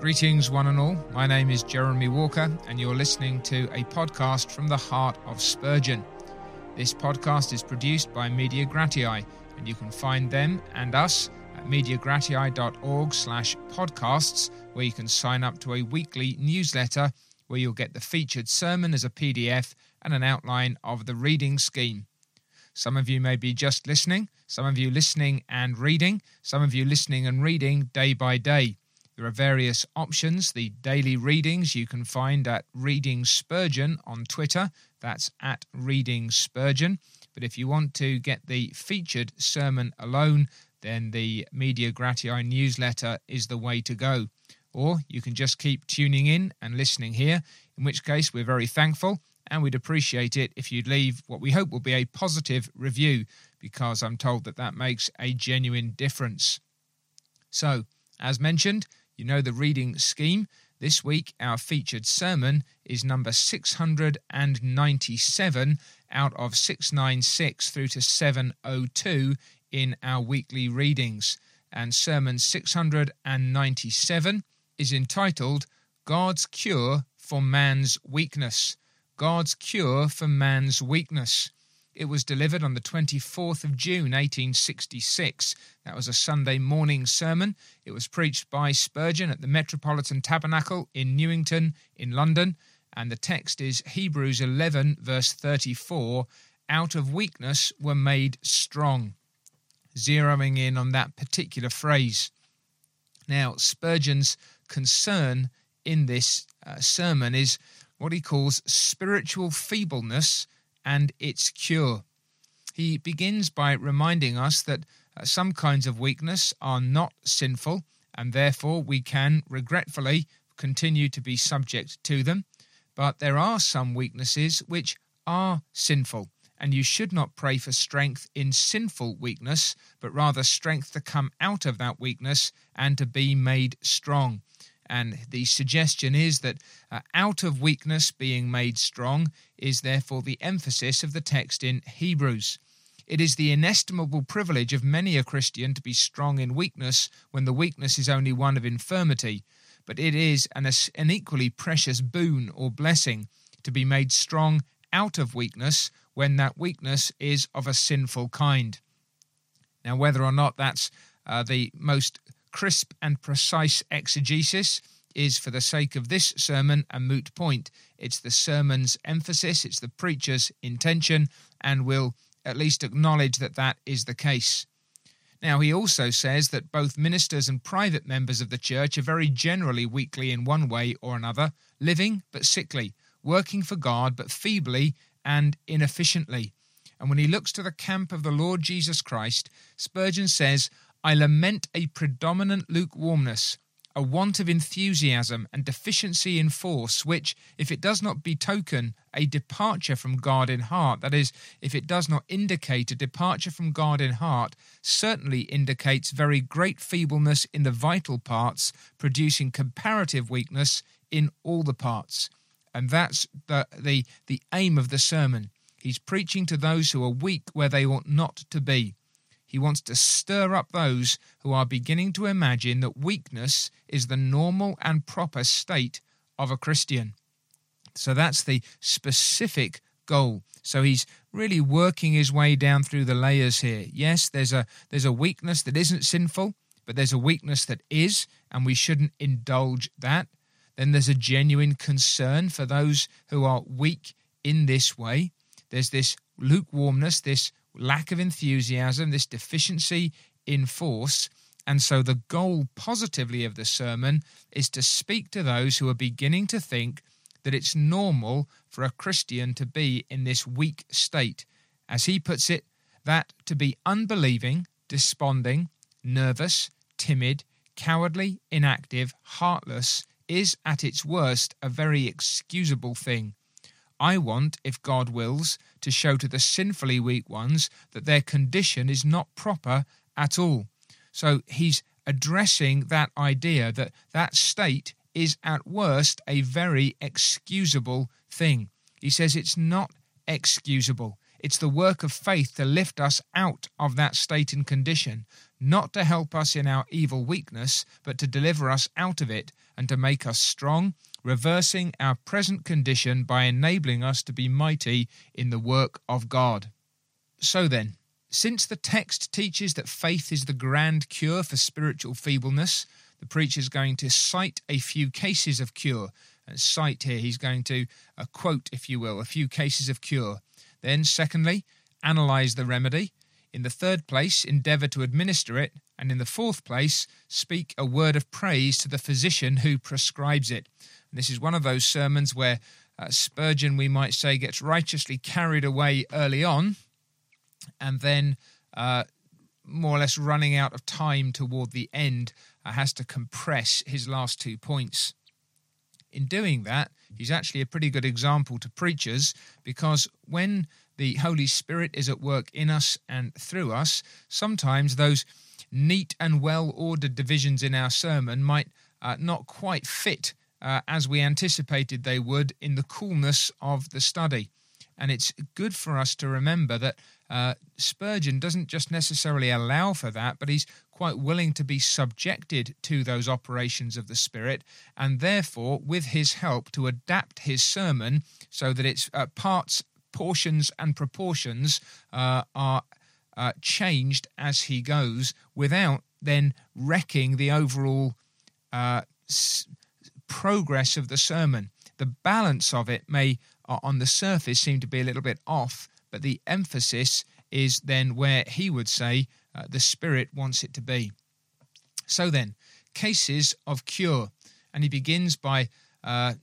Greetings, one and all. My name is Jeremy Walker, and you're listening to a podcast from the heart of Spurgeon. This podcast is produced by Media Gratiae, and you can find them and us at mediagratiae.org slash podcasts, where you can sign up to a weekly newsletter where you'll get the featured sermon as a PDF and an outline of the reading scheme. Some of you may be just listening, some of you listening and reading, some of you listening and reading day by day. There are various options. The daily readings you can find at Reading Spurgeon on Twitter. That's at Reading Spurgeon. But if you want to get the featured sermon alone, then the Media Gratiae newsletter is the way to go. Or you can just keep tuning in and listening here, in which case we're very thankful and we'd appreciate it if you'd leave what we hope will be a positive review because I'm told that that makes a genuine difference. So, as mentioned, you know the reading scheme. This week, our featured sermon is number 697 out of 696 through to 702 in our weekly readings. And sermon 697 is entitled God's Cure for Man's Weakness. God's Cure for Man's Weakness. It was delivered on the 24th of June 1866. That was a Sunday morning sermon. It was preached by Spurgeon at the Metropolitan Tabernacle in Newington, in London. And the text is Hebrews 11, verse 34 Out of weakness were made strong. Zeroing in on that particular phrase. Now, Spurgeon's concern in this uh, sermon is what he calls spiritual feebleness and its cure. He begins by reminding us that uh, some kinds of weakness are not sinful, and therefore we can regretfully continue to be subject to them. But there are some weaknesses which are sinful, and you should not pray for strength in sinful weakness, but rather strength to come out of that weakness and to be made strong. And the suggestion is that uh, out of weakness being made strong is therefore the emphasis of the text in Hebrews. It is the inestimable privilege of many a Christian to be strong in weakness when the weakness is only one of infirmity, but it is an, an equally precious boon or blessing to be made strong out of weakness when that weakness is of a sinful kind. Now, whether or not that's uh, the most crisp and precise exegesis is, for the sake of this sermon, a moot point. It's the sermon's emphasis, it's the preacher's intention, and we'll at least acknowledge that that is the case. Now, he also says that both ministers and private members of the church are very generally weakly in one way or another, living but sickly, working for God but feebly and inefficiently. And when he looks to the camp of the Lord Jesus Christ, Spurgeon says, I lament a predominant lukewarmness, a want of enthusiasm and deficiency in force, which, if it does not betoken a departure from God in heart, that is, if it does not indicate a departure from God in heart, certainly indicates very great feebleness in the vital parts, producing comparative weakness in all the parts. And that's the, the, the aim of the sermon. He's preaching to those who are weak where they ought not to be. He wants to stir up those who are beginning to imagine that weakness is the normal and proper state of a Christian. So that's the specific goal. So he's really working his way down through the layers here. Yes, there's a there's a weakness that isn't sinful, but there's a weakness that is, and we shouldn't indulge that. Then there's a genuine concern for those who are weak in this way. There's this lukewarmness, this lack of enthusiasm, this deficiency in force. And so, the goal positively of the sermon is to speak to those who are beginning to think that it's normal for a Christian to be in this weak state. As he puts it, that to be unbelieving, desponding, nervous, timid, cowardly, inactive, heartless is at its worst a very excusable thing. I want, if God wills, to show to the sinfully weak ones that their condition is not proper at all. So he's addressing that idea that that state is at worst a very excusable thing. He says it's not excusable. It's the work of faith to lift us out of that state and condition, not to help us in our evil weakness, but to deliver us out of it and to make us strong, reversing our present condition by enabling us to be mighty in the work of God. So then, since the text teaches that faith is the grand cure for spiritual feebleness, the preacher is going to cite a few cases of cure. And cite here, he's going to quote, if you will, a few cases of cure. Then, secondly, analyze the remedy. In the third place, endeavour to administer it. And in the fourth place, speak a word of praise to the physician who prescribes it. And this is one of those sermons where uh, Spurgeon, we might say, gets righteously carried away early on and then uh, more or less running out of time toward the end, uh, has to compress his last two points. In doing that, he's actually a pretty good example to preachers because when the Holy Spirit is at work in us and through us, sometimes those neat and well ordered divisions in our sermon might uh, not quite fit uh, as we anticipated they would in the coolness of the study. And it's good for us to remember that uh, Spurgeon doesn't just necessarily allow for that, but he's quite willing to be subjected to those operations of the Spirit, and therefore, with his help, to adapt his sermon so that its uh, parts portions and proportions uh, are uh, changed as he goes without then wrecking the overall uh, progress of the sermon. The balance of it may, uh, on the surface, seem to be a little bit off, but the emphasis is then where he would say uh, the Spirit wants it to be. So then, cases of cure. And he begins by uh,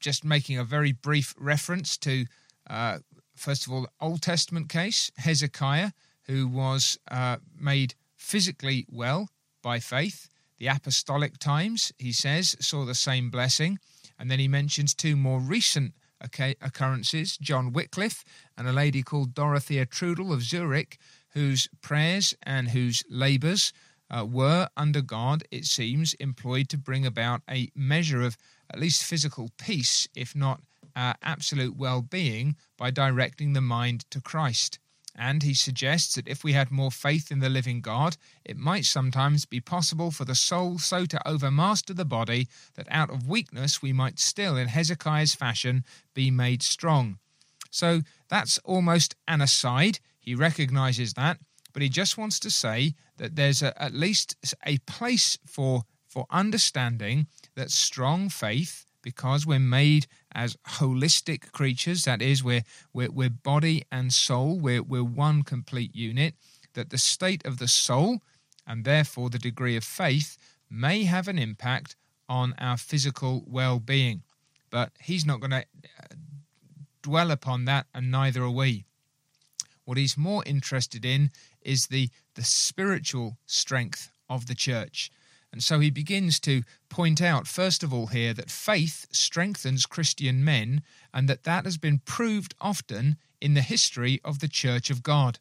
just making a very brief reference to uh, first of all, Old Testament case, Hezekiah, who was uh, made physically well by faith. The apostolic times, he says, saw the same blessing. And then he mentions two more recent occurrences John Wycliffe and a lady called Dorothea Trudel of Zurich, whose prayers and whose labours uh, were, under God, it seems, employed to bring about a measure of at least physical peace, if not uh, absolute well being by directing the mind to Christ. And he suggests that if we had more faith in the living God, it might sometimes be possible for the soul so to overmaster the body that out of weakness we might still, in Hezekiah's fashion, be made strong. So that's almost an aside. He recognizes that, but he just wants to say that there's a, at least a place for, for understanding that strong faith because we're made as holistic creatures. That is, we're, we're, we're body and soul, we're, we're one complete unit. That the state of the soul, and therefore the degree of faith, may have an impact on our physical well being. But he's not going to uh, dwell upon that, and neither are we. What he's more interested in is the, the spiritual strength of the church. And so he begins to point out, first of all, here that faith strengthens Christian men and that that has been proved often in the history of the Church of God.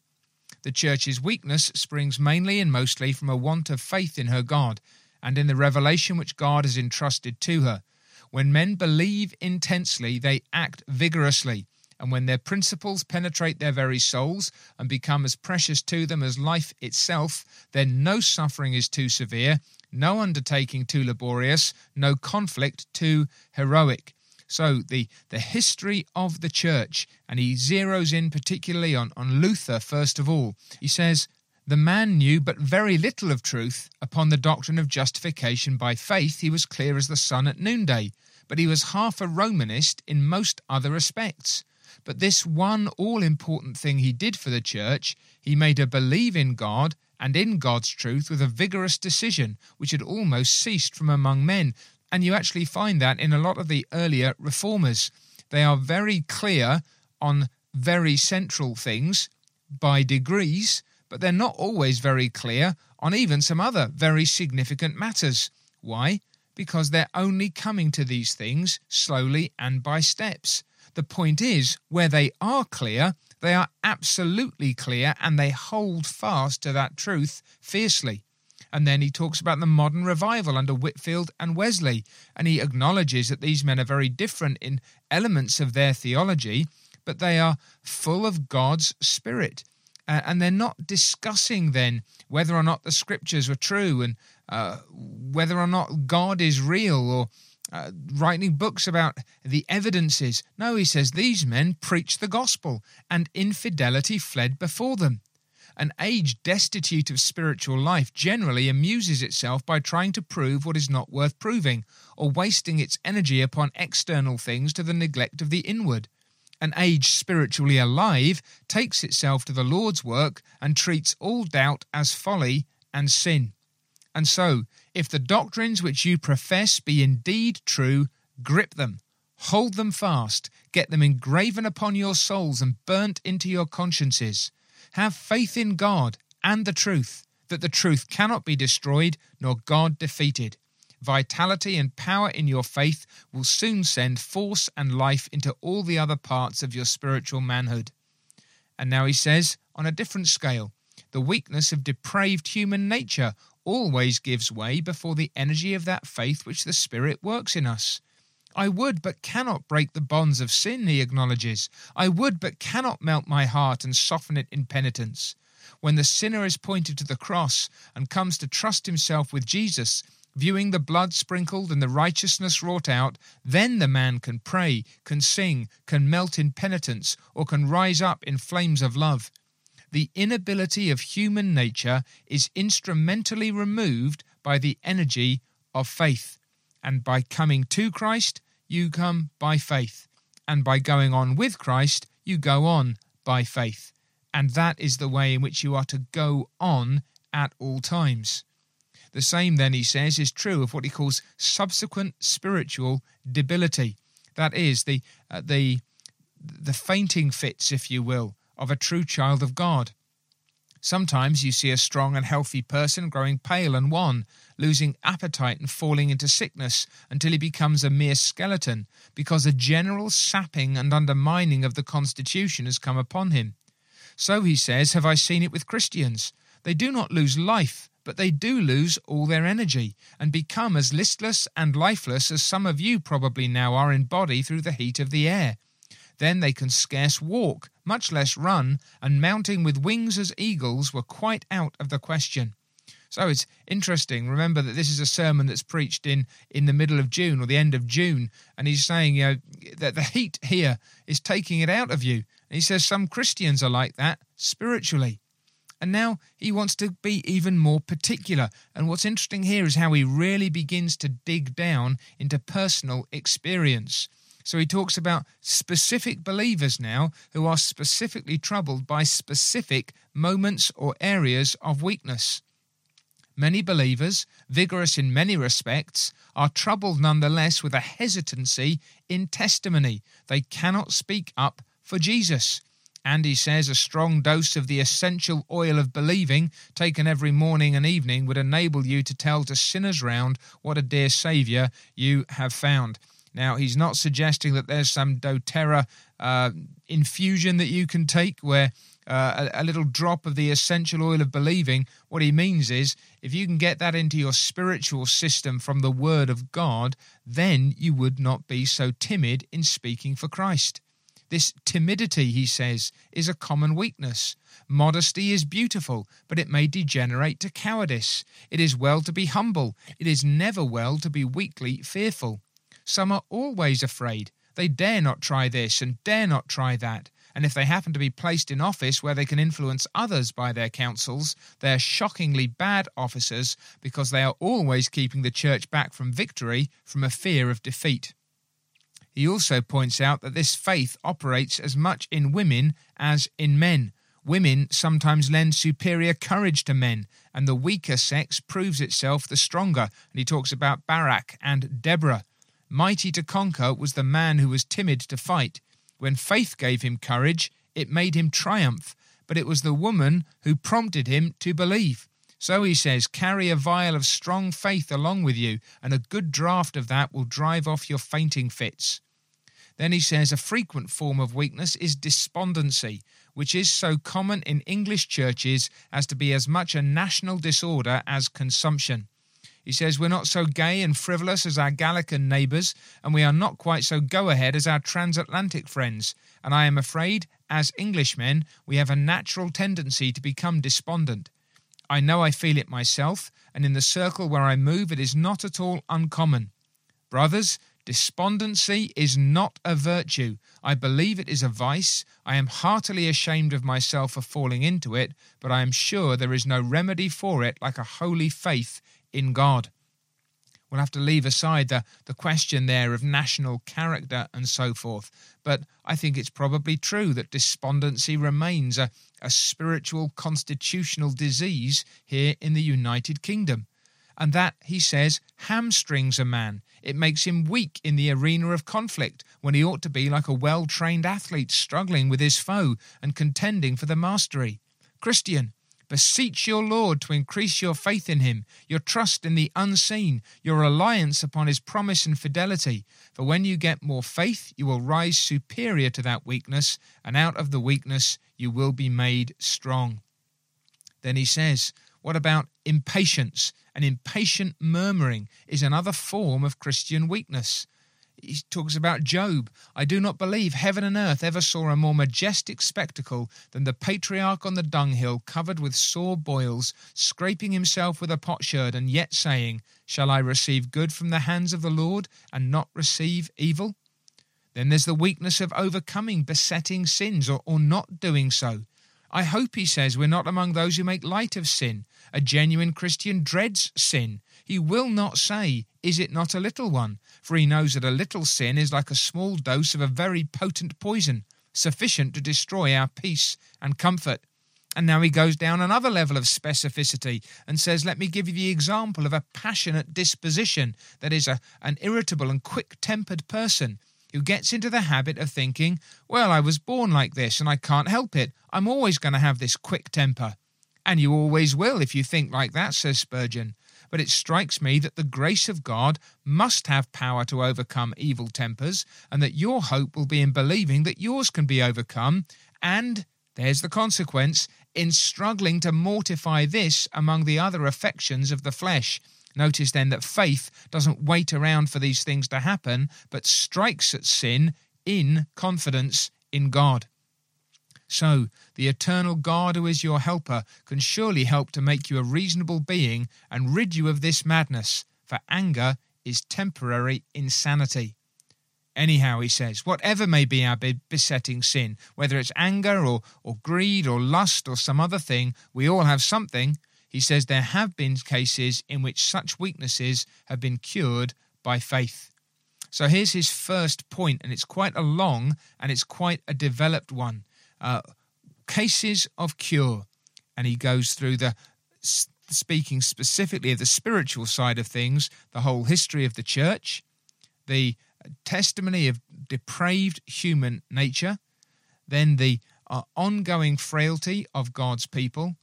The Church's weakness springs mainly and mostly from a want of faith in her God and in the revelation which God has entrusted to her. When men believe intensely, they act vigorously. And when their principles penetrate their very souls and become as precious to them as life itself, then no suffering is too severe, no undertaking too laborious, no conflict too heroic. So the, the history of the church, and he zeroes in particularly on, on Luther first of all. He says, The man knew but very little of truth. Upon the doctrine of justification by faith, he was clear as the sun at noonday, but he was half a Romanist in most other respects. But this one all important thing he did for the church, he made her believe in God and in God's truth with a vigorous decision which had almost ceased from among men. And you actually find that in a lot of the earlier reformers. They are very clear on very central things by degrees, but they're not always very clear on even some other very significant matters. Why? Because they're only coming to these things slowly and by steps. The point is, where they are clear, they are absolutely clear and they hold fast to that truth fiercely. And then he talks about the modern revival under Whitefield and Wesley, and he acknowledges that these men are very different in elements of their theology, but they are full of God's Spirit. Uh, and they're not discussing then whether or not the scriptures were true and uh, whether or not God is real or uh, writing books about the evidences. No, he says these men preached the gospel, and infidelity fled before them. An age destitute of spiritual life generally amuses itself by trying to prove what is not worth proving, or wasting its energy upon external things to the neglect of the inward. An age spiritually alive takes itself to the Lord's work and treats all doubt as folly and sin. And so, if the doctrines which you profess be indeed true, grip them, hold them fast, get them engraven upon your souls and burnt into your consciences. Have faith in God and the truth, that the truth cannot be destroyed nor God defeated. Vitality and power in your faith will soon send force and life into all the other parts of your spiritual manhood. And now he says, on a different scale, the weakness of depraved human nature always gives way before the energy of that faith which the Spirit works in us. I would but cannot break the bonds of sin, he acknowledges. I would but cannot melt my heart and soften it in penitence. When the sinner is pointed to the cross and comes to trust himself with Jesus, viewing the blood sprinkled and the righteousness wrought out, then the man can pray, can sing, can melt in penitence, or can rise up in flames of love the inability of human nature is instrumentally removed by the energy of faith. And by coming to Christ, you come by faith. And by going on with Christ, you go on by faith. And that is the way in which you are to go on at all times. The same, then, he says, is true of what he calls subsequent spiritual debility. That is, the, uh, the, the fainting fits, if you will, of a true child of God. Sometimes you see a strong and healthy person growing pale and wan, losing appetite and falling into sickness until he becomes a mere skeleton, because a general sapping and undermining of the constitution has come upon him. So, he says, have I seen it with Christians. They do not lose life, but they do lose all their energy, and become as listless and lifeless as some of you probably now are in body through the heat of the air. Then they can scarce walk, much less run, and mounting with wings as eagles were quite out of the question. So it's interesting. Remember that this is a sermon that's preached in, in the middle of June or the end of June, and he's saying, you know, that the heat here is taking it out of you. And he says some Christians are like that spiritually. And now he wants to be even more particular. And what's interesting here is how he really begins to dig down into personal experience. So he talks about specific believers now who are specifically troubled by specific moments or areas of weakness. Many believers, vigorous in many respects, are troubled nonetheless with a hesitancy in testimony. They cannot speak up for Jesus. And he says a strong dose of the essential oil of believing, taken every morning and evening, would enable you to tell to sinners round what a dear Saviour you have found. Now, he's not suggesting that there's some doTERRA uh, infusion that you can take where uh, a, a, little drop of the essential oil of believing. What he means is if you can get that into your spiritual system from the Word of God, then you would not be so timid in speaking for Christ. This timidity, he says, is a common weakness. Modesty is beautiful, but it may degenerate to cowardice. It is well to be humble. It is never well to be weakly fearful. Some are always afraid. They dare not try this and dare not try that. And if they happen to be placed in office where they can influence others by their counsels, they are shockingly bad officers because they are always keeping the church back from victory from a fear of defeat. He also points out that this faith operates as much in women as in men. Women sometimes lend superior courage to men, and the weaker sex proves itself the stronger. And he talks about Barak and Deborah. Mighty to conquer was the man who was timid to fight. When faith gave him courage, it made him triumph, but it was the woman who prompted him to believe. So he says, carry a vial of strong faith along with you, and a good draught of that will drive off your fainting fits. Then he says, a frequent form of weakness is despondency, which is so common in English churches as to be as much a national disorder as consumption. He says, We're not so gay and frivolous as our Gallican neighbours, and we are not quite so go ahead as our transatlantic friends. And I am afraid, as Englishmen, we have a natural tendency to become despondent. I know I feel it myself, and in the circle where I move, it is not at all uncommon. Brothers, despondency is not a virtue. I believe it is a vice. I am heartily ashamed of myself for falling into it, but I am sure there is no remedy for it like a holy faith in God. We'll have to leave aside the, the question there of national character and so forth. But I think it's probably true that despondency remains a, a spiritual constitutional disease here in the United Kingdom. And that, he says, hamstrings a man. It makes him weak in the arena of conflict when he ought to be like a well trained athlete struggling with his foe and contending for the mastery. Christian, Beseech your Lord to increase your faith in him, your trust in the unseen, your reliance upon his promise and fidelity. For when you get more faith, you will rise superior to that weakness, and out of the weakness you will be made strong. Then he says, What about impatience? An impatient murmuring is another form of Christian weakness he talks about Job. I do not believe heaven and earth ever saw a more majestic spectacle than the patriarch on the dunghill, covered with sore boils, scraping himself with a potsherd, and yet saying, Shall I receive good from the hands of the Lord, and not receive evil? Then there's the weakness of overcoming besetting sins or, or not doing so. I hope, he says, we're not among those who make light of sin. A genuine Christian dreads sin. He will not say, Is it not a little one? For he knows that a little sin is like a small dose of a very potent poison, sufficient to destroy our peace and comfort. And now he goes down another level of specificity and says, Let me give you the example of a passionate disposition, that is, a, an irritable and quick tempered person who gets into the habit of thinking, Well, I was born like this and I can't help it. I'm always going to have this quick temper. And you always will if you think like that, says Spurgeon. But it strikes me that the grace of God must have power to overcome evil tempers, and that your hope will be in believing that yours can be overcome, and, there's the consequence, in struggling to mortify this among the other affections of the flesh Notice then that faith doesn't wait around for these things to happen, but strikes at sin in confidence in God. So, the eternal God who is your helper can surely help to make you a reasonable being and rid you of this madness, for anger is temporary insanity. Anyhow, he says, whatever may be our besetting sin, whether it's anger or, or greed or lust or some other thing, we all have something, he says there have been cases in which such weaknesses have been cured by faith. So here's his first point, and it's quite a long and it's quite a developed one. Uh, cases of cure. And he goes through the speaking specifically of the spiritual side of things, the whole history of the church, the testimony of depraved human nature, then the uh, ongoing frailty of God's people,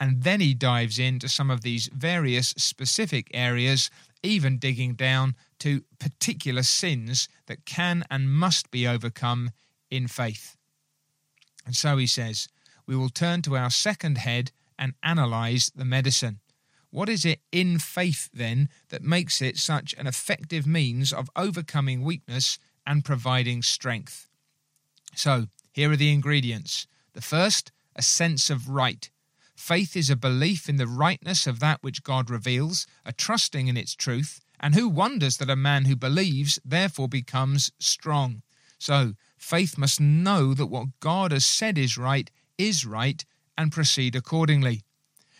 and then he dives into some of these various specific areas, even digging down to particular sins that can and must be overcome in faith. And so he says, we will turn to our second head and analyze the medicine. What is it in faith then that makes it such an effective means of overcoming weakness and providing strength? So, here are the ingredients. The first, a sense of right. Faith is a belief in the rightness of that which God reveals, a trusting in its truth, and who wonders that a man who believes therefore becomes strong? So, faith must know that what God has said is right is right and proceed accordingly.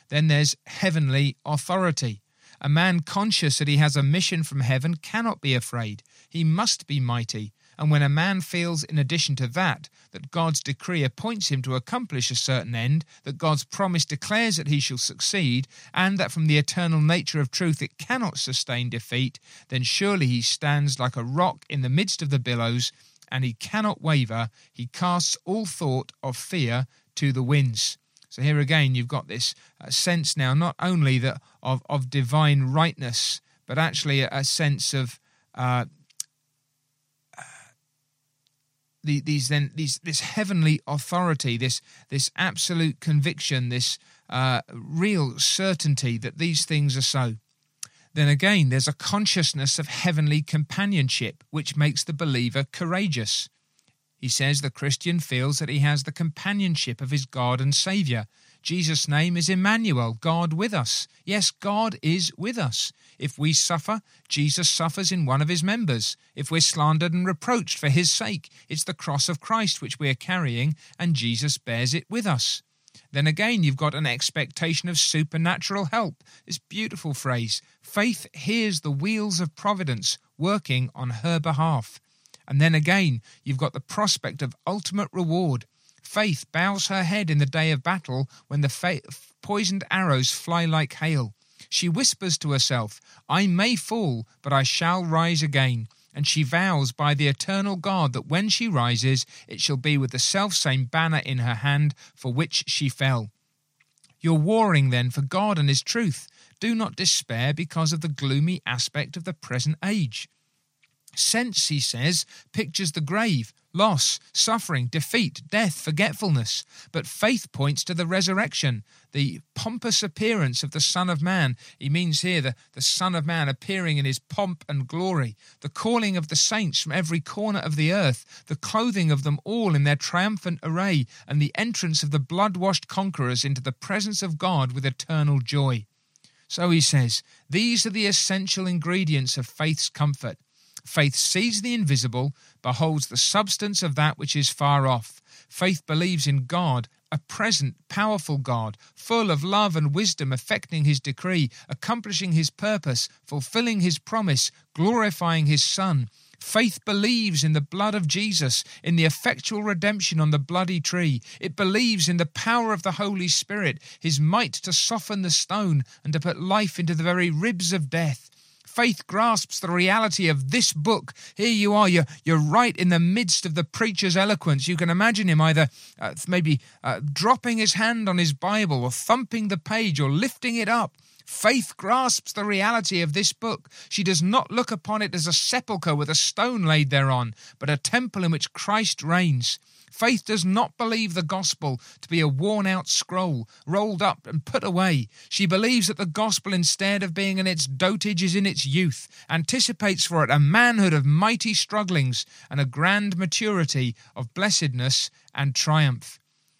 Then there's heavenly authority. A man conscious that he has a mission from heaven cannot be afraid. He must be mighty. And when a man feels, in addition to that, that God's decree appoints him to accomplish a certain end, that God's promise declares that he shall succeed, and that from the eternal nature of truth it cannot sustain defeat, then surely he stands like a rock in the midst of the billows, and he cannot waver. He casts all thought of fear to the winds. So here again, you've got this uh, sense now, not only that of, of divine rightness, but actually a, a sense of uh, the, these then these this heavenly authority, this this absolute conviction, this uh, real certainty that these things are so. Then again, there's a consciousness of heavenly companionship which makes the believer courageous. He says the Christian feels that he has the companionship of his God and Saviour. Jesus' name is Emmanuel, God with us. Yes, God is with us. If we suffer, Jesus suffers in one of his members. If we're slandered and reproached for his sake, it's the cross of Christ which we are carrying, and Jesus bears it with us. Then again, you've got an expectation of supernatural help. This beautiful phrase faith hears the wheels of providence working on her behalf. And then again, you've got the prospect of ultimate reward. Faith bows her head in the day of battle when the fa- poisoned arrows fly like hail. She whispers to herself, I may fall, but I shall rise again. And she vows by the eternal God that when she rises, it shall be with the selfsame banner in her hand for which she fell. You're warring then for God and His truth. Do not despair because of the gloomy aspect of the present age. Sense, he says, pictures the grave, loss, suffering, defeat, death, forgetfulness. But faith points to the resurrection, the pompous appearance of the Son of Man. He means here the, the Son of Man appearing in his pomp and glory, the calling of the saints from every corner of the earth, the clothing of them all in their triumphant array, and the entrance of the blood washed conquerors into the presence of God with eternal joy. So he says, these are the essential ingredients of faith's comfort. Faith sees the invisible, beholds the substance of that which is far off. Faith believes in God, a present, powerful God, full of love and wisdom, effecting his decree, accomplishing his purpose, fulfilling his promise, glorifying his Son. Faith believes in the blood of Jesus, in the effectual redemption on the bloody tree. It believes in the power of the Holy Spirit, his might to soften the stone and to put life into the very ribs of death faith grasps the reality of this book. Here you are, you're, you're right in the midst of the preacher's eloquence. You can imagine him either uh, maybe uh, dropping his hand on his Bible or thumping the page or lifting it up. Faith grasps the reality of this book. She does not look upon it as a sepulchre with a stone laid thereon, but a temple in which Christ reigns. Faith does not believe the gospel to be a worn out scroll, rolled up and put away. She believes that the gospel, instead of being in its dotage, is in its youth, anticipates for it a manhood of mighty strugglings and a grand maturity of blessedness and triumph.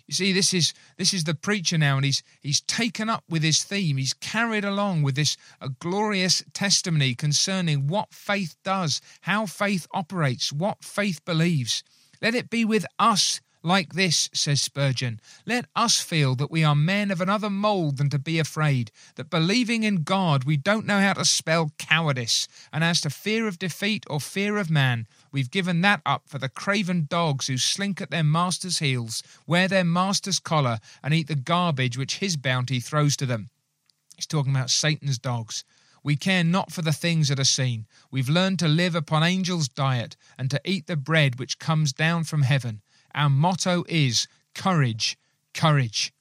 You see, this is this is the preacher now, and he's he's taken up with his theme. He's carried along with this a glorious testimony concerning what faith does, how faith operates, what faith believes. Let it be with us like this, says Spurgeon. Let us feel that we are men of another mould than to be afraid, that believing in God we don't know how to spell cowardice, and as to fear of defeat or fear of man, we've given that up for the craven dogs who slink at their master's heels, wear their master's collar, and eat the garbage which his bounty throws to them. He's talking about Satan's dogs. We care not for the things that are seen. We've learned to live upon angels' diet and to eat the bread which comes down from heaven. Our motto is courage, courage.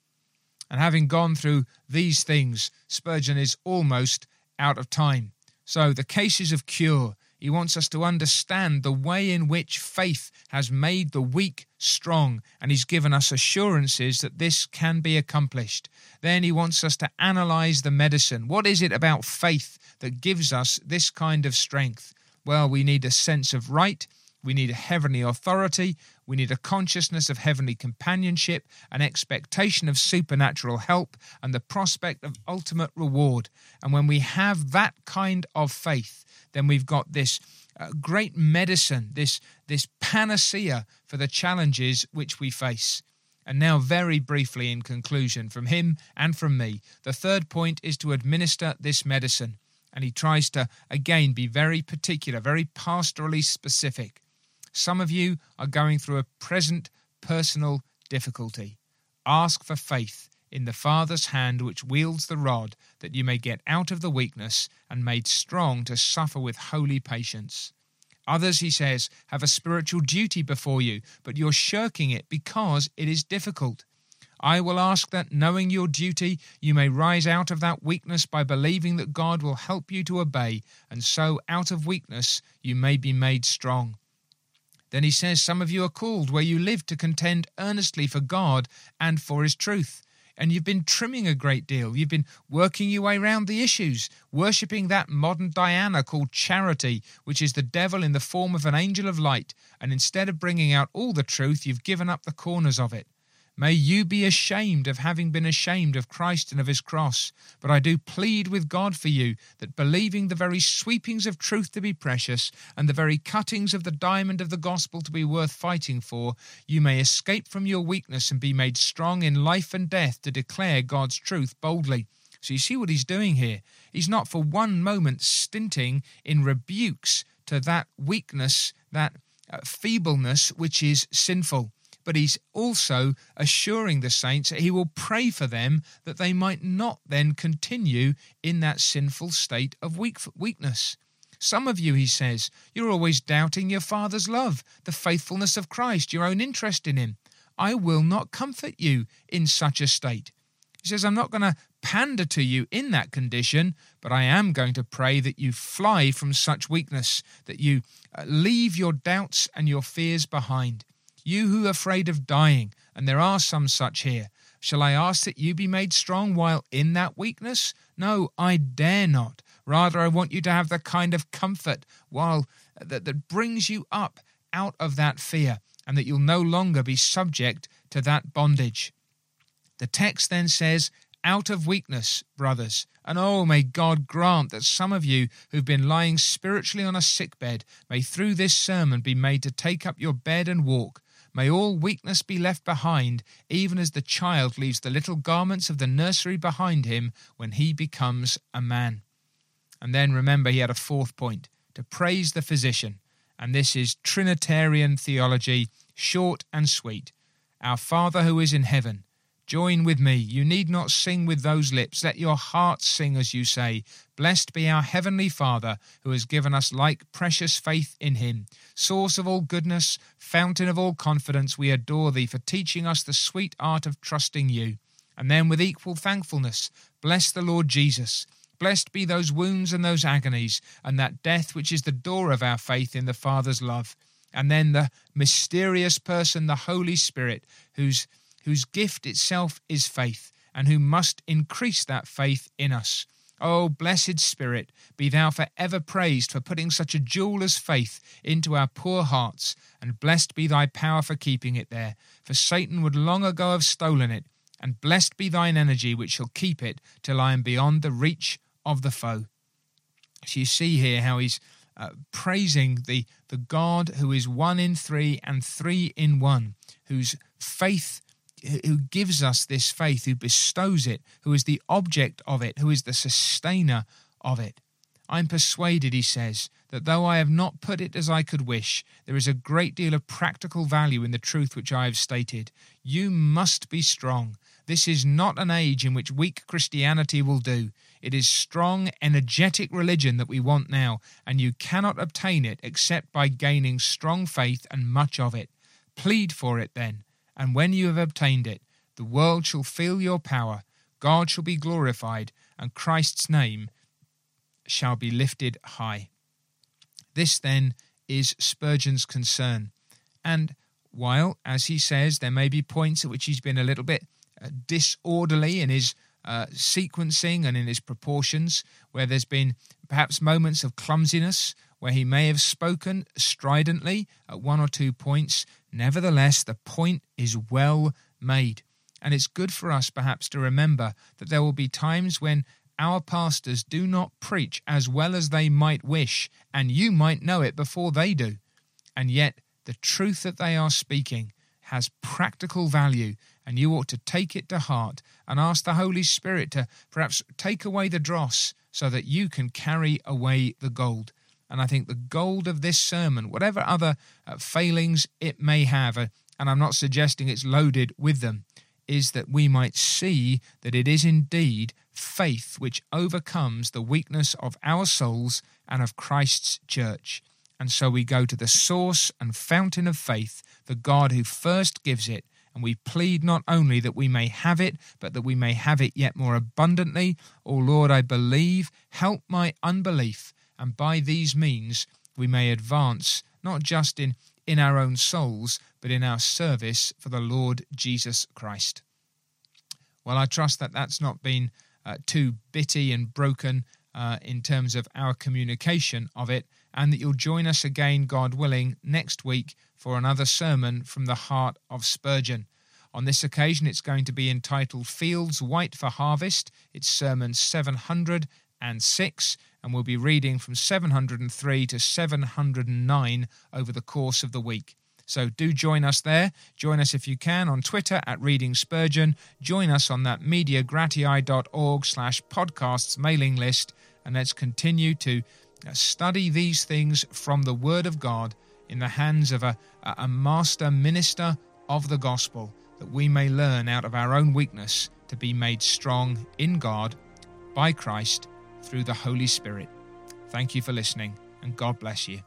And having gone through these things, Spurgeon is almost out of time. So the cases of cure, he wants us to understand the way in which faith has made the weak strong, and He's given us assurances that this can be accomplished. Then He wants us to analyze the medicine. What is it about faith that gives us this kind of strength? Well, we need a sense of right. We need a heavenly authority. We need a consciousness of heavenly companionship, an expectation of supernatural help, and the prospect of ultimate reward. And when we have that kind of faith, then we've got this uh, great medicine, this, this panacea for the challenges which we face. And now, very briefly, in conclusion, from him and from me, the third point is to administer this medicine. And he tries to, again, be very particular, very pastorally specific. Some of you are going through a present personal difficulty. Ask for faith in the Father's hand which wields the rod, that you may get out of the weakness and made strong to suffer with holy patience. Others, he says, have a spiritual duty before you, but you're shirking it because it is difficult. I will ask that, knowing your duty, you may rise out of that weakness by believing that God will help you to obey, and so out of weakness you may be made strong. Then he says, Some of you are called where you live to contend earnestly for God and for his truth. and you've been trimming a great deal. You've been working your way around the issues, worshipping that modern Diana called charity, which is the devil in the form of an angel of light, and instead of bringing out all the truth, you've given up the corners of it. May you be ashamed of having been ashamed of Christ and of his cross. But I do plead with God for you that believing the very sweepings of truth to be precious and the very cuttings of the diamond of the gospel to be worth fighting for, you may escape from your weakness and be made strong in life and death to declare God's truth boldly. So you see what he's doing here. He's not for one moment stinting in rebukes to that weakness, that uh, feebleness which is sinful but he's also assuring the saints that he will pray for them that they might not then continue in that sinful state of weak, weakness. Some of you, he says, you're always doubting your Father's love, the faithfulness of Christ, your own interest in him. I will not comfort you in such a state. He says, I'm not going to pander to you in that condition, but I am going to pray that you fly from such weakness, that you uh, leave your doubts and your fears behind. You who are afraid of dying, and there are some such here, shall I ask that you be made strong while in that weakness? No, I dare not. Rather, I want you to have the kind of comfort while that, that brings you up out of that fear, and that you'll no longer be subject to that bondage. The text then says, out of weakness, brothers. And oh, may God grant that some of you who've been lying spiritually on a sick bed may through this sermon be made to take up your bed and walk. May all weakness be left behind, even as the child leaves the little garments of the nursery behind him when he becomes a man. And then remember, he had a fourth point to praise the physician. And this is Trinitarian theology, short and sweet. Our Father who is in heaven Join with me. You need not sing with those lips. Let your heart sing as you say, Blessed be our Heavenly Father, who has given us like precious faith in Him. Source of all goodness, fountain of all confidence, we adore Thee for teaching us the sweet art of trusting You. And then with equal thankfulness, bless the Lord Jesus. Blessed be those wounds and those agonies, and that death which is the door of our faith in the Father's love. And then the mysterious person, the Holy Spirit, whose whose gift itself is faith, and who must increase that faith in us. O blessed Spirit, be thou for ever praised for putting such a jewel as faith into our poor hearts, and blessed be thy power for keeping it there, for Satan would long ago have stolen it, and blessed be thine energy which shall keep it till I am beyond the reach of the foe. So you see here how he's uh, praising the, the God who is one in three and three in one, whose faith who gives us this faith, who bestows it, who is the object of it, who is the sustainer of it. I'm persuaded, he says, that though I have not put it as I could wish, there is a great deal of practical value in the truth which I have stated. You must be strong. This is not an age in which weak Christianity will do. It is strong, energetic religion that we want now, and you cannot obtain it except by gaining strong faith and much of it. Plead for it then and when you have obtained it, the world shall feel your power, God shall be glorified, and Christ's name shall be lifted high. This then is Spurgeon's concern. And while, as he says, there may be points at which he's been a little bit uh, disorderly in his uh, sequencing and in his proportions, where there's been perhaps moments of clumsiness, where he may have spoken stridently at one or two points, nevertheless, the point is well made. And it's good for us, perhaps, to remember that there will be times when our pastors do not preach as well as they might wish, and you might know it before they do. And yet, the truth that they are speaking has practical value, and you ought to take it to heart and ask the Holy Spirit to perhaps take away the dross so that you can carry away the gold. And I think the gold of this sermon, whatever other uh, failings it may have, uh, and I'm not suggesting it's loaded with them, is that we might see that it is indeed faith which overcomes the weakness of our souls and of Christ's church. And so we go to the source and fountain of faith, the God who first gives it, and we plead not only that we may have it, but that we may have it yet more abundantly. O oh Lord, I believe, help my unbelief and by these means we may advance not just in, in our own souls, but in our service for the Lord Jesus Christ. Well, I trust that that's not been uh, too bitty and broken uh, in terms of our communication of it, and that you'll join us again, God willing, next week for another sermon from the heart of Spurgeon. On this occasion, it's going to be entitled Fields White for Harvest. It's sermon 706, and we'll be reading from 703 to 709 over the course of the week. So do join us there. Join us if you can on Twitter at Reading Spurgeon. Join us on that mediagratiae.org slash podcasts mailing list. And let's continue to uh, study these things from the Word of God in the hands of a, a master minister of the gospel, that we may learn out of our own weakness to be made strong in God by Christ through the Holy Spirit. Thank you for listening, and God bless you.